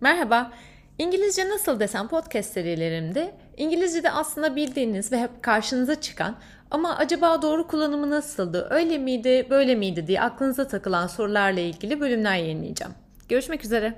Merhaba. İngilizce Nasıl Desem podcast serilerimde İngilizce'de aslında bildiğiniz ve hep karşınıza çıkan ama acaba doğru kullanımı nasıldı, öyle miydi, böyle miydi diye aklınıza takılan sorularla ilgili bölümler yayınlayacağım. Görüşmek üzere.